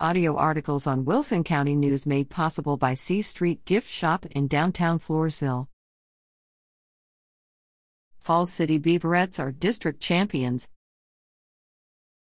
Audio articles on Wilson County News made possible by C Street Gift Shop in downtown Floresville. Falls City Beaverettes are district champions.